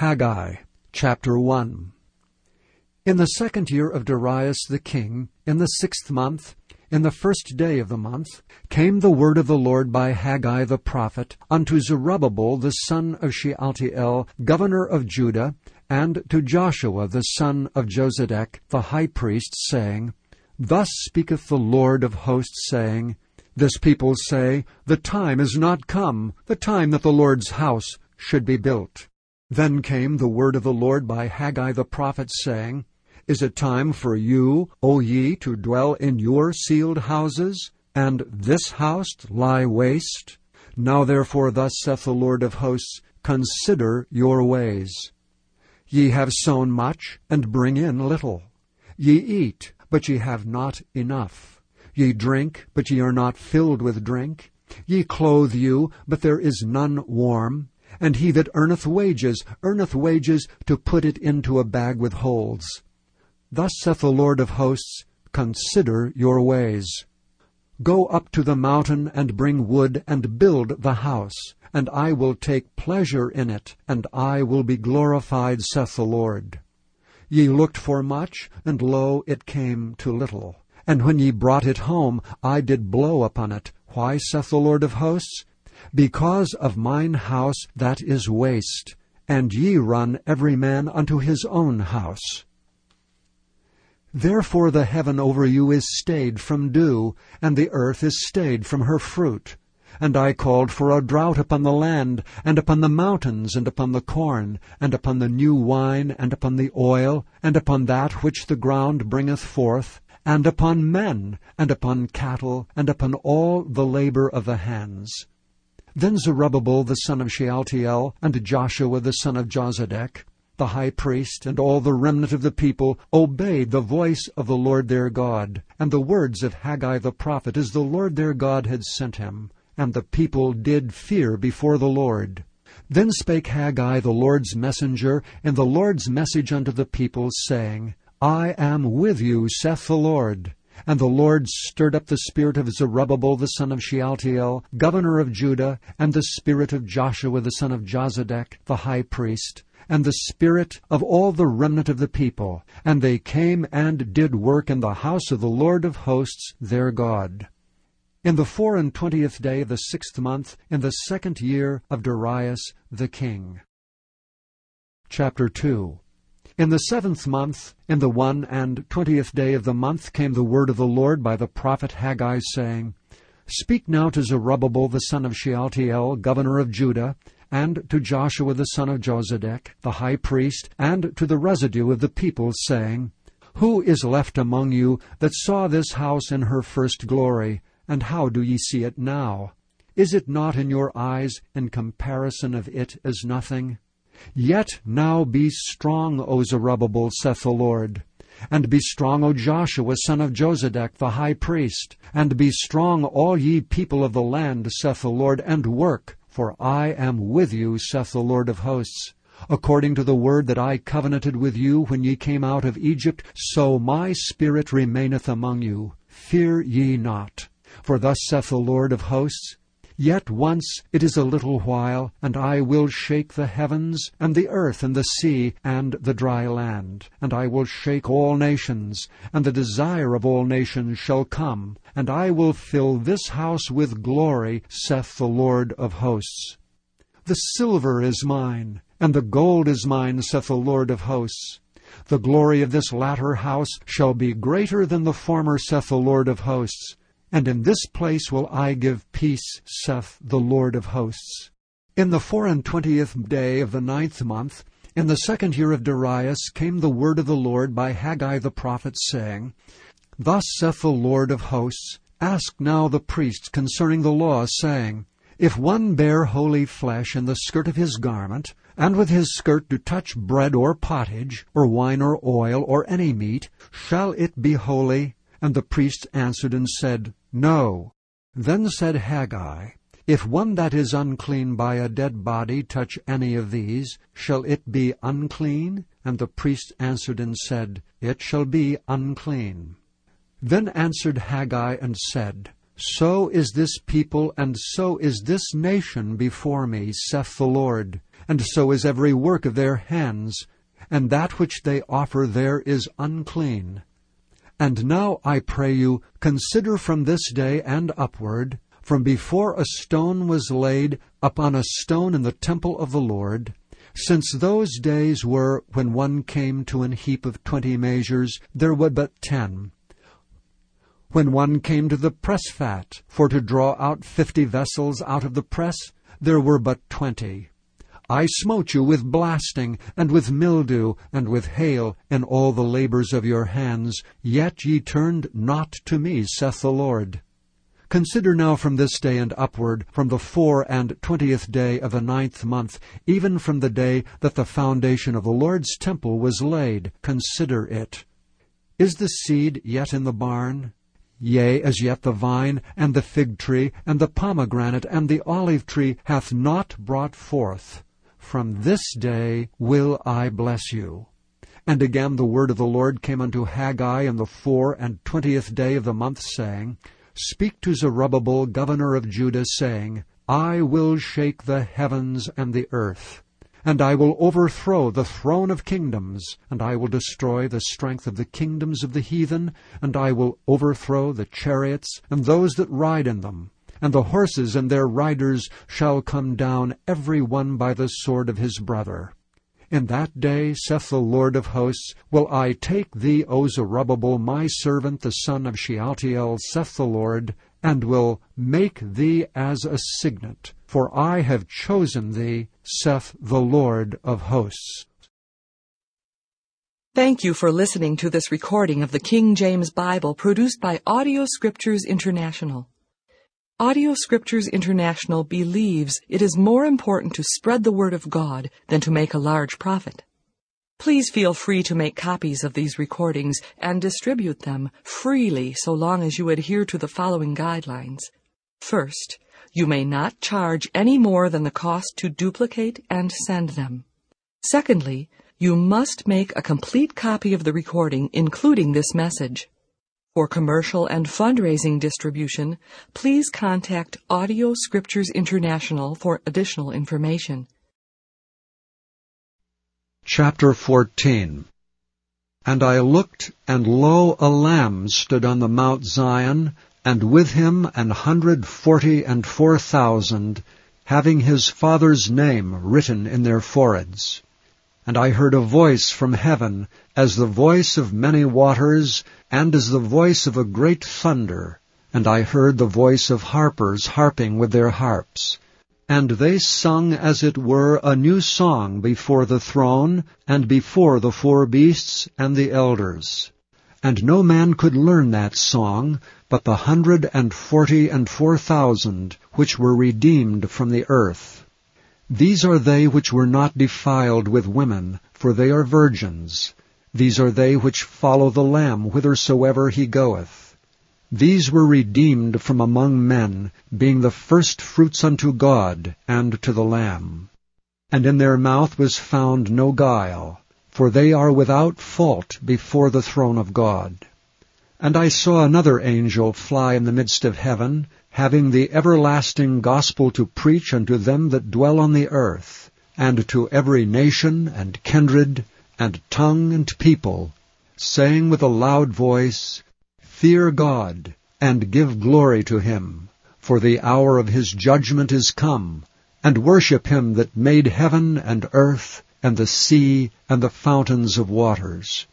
Haggai chapter 1 In the second year of Darius the king, in the sixth month, in the first day of the month, came the word of the Lord by Haggai the prophet unto Zerubbabel the son of Shealtiel, governor of Judah, and to Joshua the son of Josedech the high priest, saying, Thus speaketh the Lord of hosts, saying, This people say, The time is not come, the time that the Lord's house should be built. Then came the word of the Lord by Haggai the prophet, saying, Is it time for you, O ye, to dwell in your cieled houses, and this house lie waste? Now therefore thus saith the Lord of hosts, Consider your ways. Ye have sown much, and bring in little. Ye eat, but ye have not enough. Ye drink, but ye are not filled with drink. Ye clothe you, but there is none warm. And he that earneth wages, earneth wages to put it into a bag with holes. Thus saith the Lord of hosts, Consider your ways. Go up to the mountain, and bring wood, and build the house, and I will take pleasure in it, and I will be glorified, saith the Lord. Ye looked for much, and lo, it came to little. And when ye brought it home, I did blow upon it. Why, saith the Lord of hosts? Because of mine house that is waste, and ye run every man unto his own house. Therefore the heaven over you is stayed from dew, and the earth is stayed from her fruit. And I called for a drought upon the land, and upon the mountains, and upon the corn, and upon the new wine, and upon the oil, and upon that which the ground bringeth forth, and upon men, and upon cattle, and upon all the labor of the hands. Then Zerubbabel the son of Shealtiel, and Joshua the son of Josedech, the high priest, and all the remnant of the people, obeyed the voice of the Lord their God, and the words of Haggai the prophet, as the Lord their God had sent him. And the people did fear before the Lord. Then spake Haggai the Lord's messenger, in the Lord's message unto the people, saying, I am with you, saith the Lord. And the Lord stirred up the spirit of Zerubbabel the son of Shealtiel, governor of Judah, and the spirit of Joshua the son of Josedech, the high priest, and the spirit of all the remnant of the people. And they came and did work in the house of the Lord of hosts their God. In the four and twentieth day of the sixth month, in the second year of Darius the king. Chapter 2 In the seventh month, in the one and twentieth day of the month, came the word of the Lord by the prophet Haggai, saying, Speak now to Zerubbabel the son of Shealtiel, governor of Judah, and to Joshua the son of Josedech, the high priest, and to the residue of the people, saying, Who is left among you that saw this house in her first glory? And how do ye see it now? Is it not in your eyes in comparison of it as nothing? Yet now be strong, O Zerubbabel, saith the Lord. And be strong, O Joshua, son of Josedech, the high priest. And be strong, all ye people of the land, saith the Lord, and work, for I am with you, saith the Lord of hosts. According to the word that I covenanted with you when ye came out of Egypt, so my spirit remaineth among you. Fear ye not. For thus saith the Lord of hosts, Yet once it is a little while, and I will shake the heavens, and the earth, and the sea, and the dry land. And I will shake all nations, and the desire of all nations shall come, and I will fill this house with glory, saith the Lord of hosts. The silver is mine, and the gold is mine, saith the Lord of hosts. The glory of this latter house shall be greater than the former, saith the Lord of hosts. And in this place will I give peace, saith the Lord of hosts. In the four and twentieth day of the ninth month, in the second year of Darius, came the word of the Lord by Haggai the prophet, saying, Thus saith the Lord of hosts, Ask now the priests concerning the law, saying, If one bear holy flesh in the skirt of his garment, and with his skirt do touch bread or pottage, or wine or oil, or any meat, shall it be holy? And the priests answered and said, No. Then said Haggai, If one that is unclean by a dead body touch any of these, shall it be unclean? And the priests answered and said, It shall be unclean. Then answered Haggai and said, So is this people, and so is this nation before me, saith the Lord. and so is every work of their hands, and that which they offer there is unclean. And now, I pray you, consider from this day and upward, from before a stone was laid upon a stone in the temple of the Lord, since those days were when one came to an heap of twenty measures, there were but ten. When one came to the press fat, for to draw out fifty vessels out of the press, there were but twenty. I smote you with blasting, and with mildew, and with hail, in all the labors of your hands, yet ye turned not to me, saith the Lord. Consider now from this day and upward, from the four and twentieth day of the ninth month, even from the day that the foundation of the Lord's temple was laid, consider it. Is the seed yet in the barn? Yea, as yet the vine, and the fig tree, and the pomegranate, and the olive tree hath not brought forth. From this day will I bless you. And again the word of the Lord came unto Haggai in the four and twentieth day of the month, saying, Speak to Zerubbabel, governor of Judah, saying, I will shake the heavens and the earth. And I will overthrow the throne of kingdoms, and I will destroy the strength of the kingdoms of the heathen, and I will overthrow the chariots and those that ride in them and the horses and their riders shall come down every one by the sword of his brother. In that day, saith the Lord of hosts, will I take thee, O Zerubbabel, my servant, the son of Shealtiel, saith the Lord, and will make thee as a signet, for I have chosen thee, saith the Lord of hosts. Thank you for listening to this recording of the King James Bible produced by Audio Scriptures International. Audio Scriptures International believes it is more important to spread the Word of God than to make a large profit. Please feel free to make copies of these recordings and distribute them freely so long as you adhere to the following guidelines. First, you may not charge any more than the cost to duplicate and send them. Secondly, you must make a complete copy of the recording, including this message. For commercial and fundraising distribution, please contact Audio Scriptures International for additional information. Chapter 14 And I looked, and lo, a Lamb stood on the Mount Zion, and with him an hundred forty and four thousand, having his Father's name written in their foreheads. And I heard a voice from heaven, as the voice of many waters, and as the voice of a great thunder. And I heard the voice of harpers harping with their harps. And they sung as it were a new song before the throne, and before the four beasts and the elders. And no man could learn that song, but the hundred and forty and four thousand, which were redeemed from the earth. These are they which were not defiled with women, for they are virgins. These are they which follow the Lamb whithersoever he goeth. These were redeemed from among men, being the first fruits unto God and to the Lamb. And in their mouth was found no guile, for they are without fault before the throne of God. And I saw another angel fly in the midst of heaven, having the everlasting gospel to preach unto them that dwell on the earth, and to every nation and kindred and tongue and people, saying with a loud voice, Fear God, and give glory to him, for the hour of his judgment is come, and worship him that made heaven and earth, and the sea, and the fountains of waters.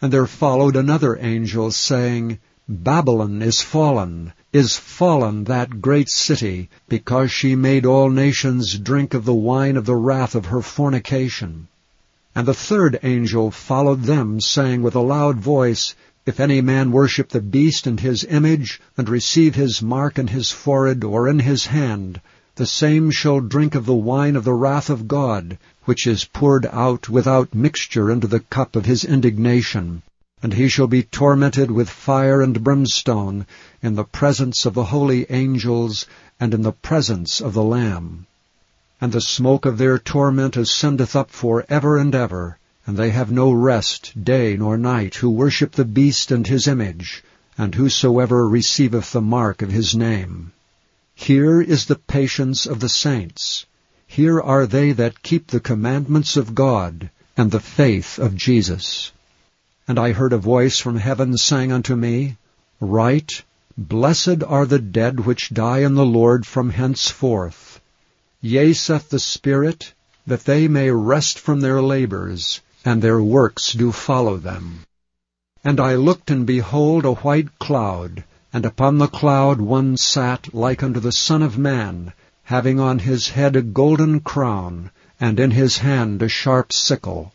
And there followed another angel, saying, Babylon is fallen, is fallen that great city, because she made all nations drink of the wine of the wrath of her fornication. And the third angel followed them, saying with a loud voice, If any man worship the beast and his image, and receive his mark in his forehead or in his hand, the same shall drink of the wine of the wrath of God, which is poured out without mixture into the cup of his indignation. And he shall be tormented with fire and brimstone in the presence of the holy angels and in the presence of the Lamb. And the smoke of their torment ascendeth up for ever and ever, and they have no rest day nor night who worship the beast and his image, and whosoever receiveth the mark of his name. Here is the patience of the saints. Here are they that keep the commandments of God, and the faith of Jesus. And I heard a voice from heaven saying unto me, Write, Blessed are the dead which die in the Lord from henceforth. Yea, saith the Spirit, that they may rest from their labors, and their works do follow them. And I looked, and behold a white cloud, and upon the cloud one sat like unto the Son of Man, having on his head a golden crown, and in his hand a sharp sickle.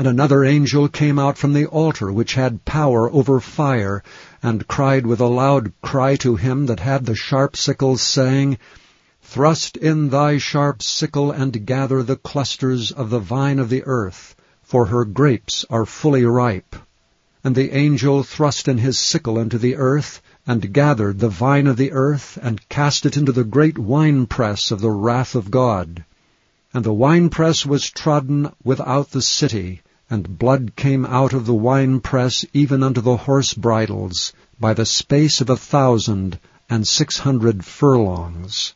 And another angel came out from the altar which had power over fire, and cried with a loud cry to him that had the sharp sickle, saying, Thrust in thy sharp sickle, and gather the clusters of the vine of the earth, for her grapes are fully ripe. And the angel thrust in his sickle into the earth, and gathered the vine of the earth, and cast it into the great winepress of the wrath of God. And the winepress was trodden without the city, and blood came out of the winepress even unto the horse bridles, by the space of a thousand and six hundred furlongs.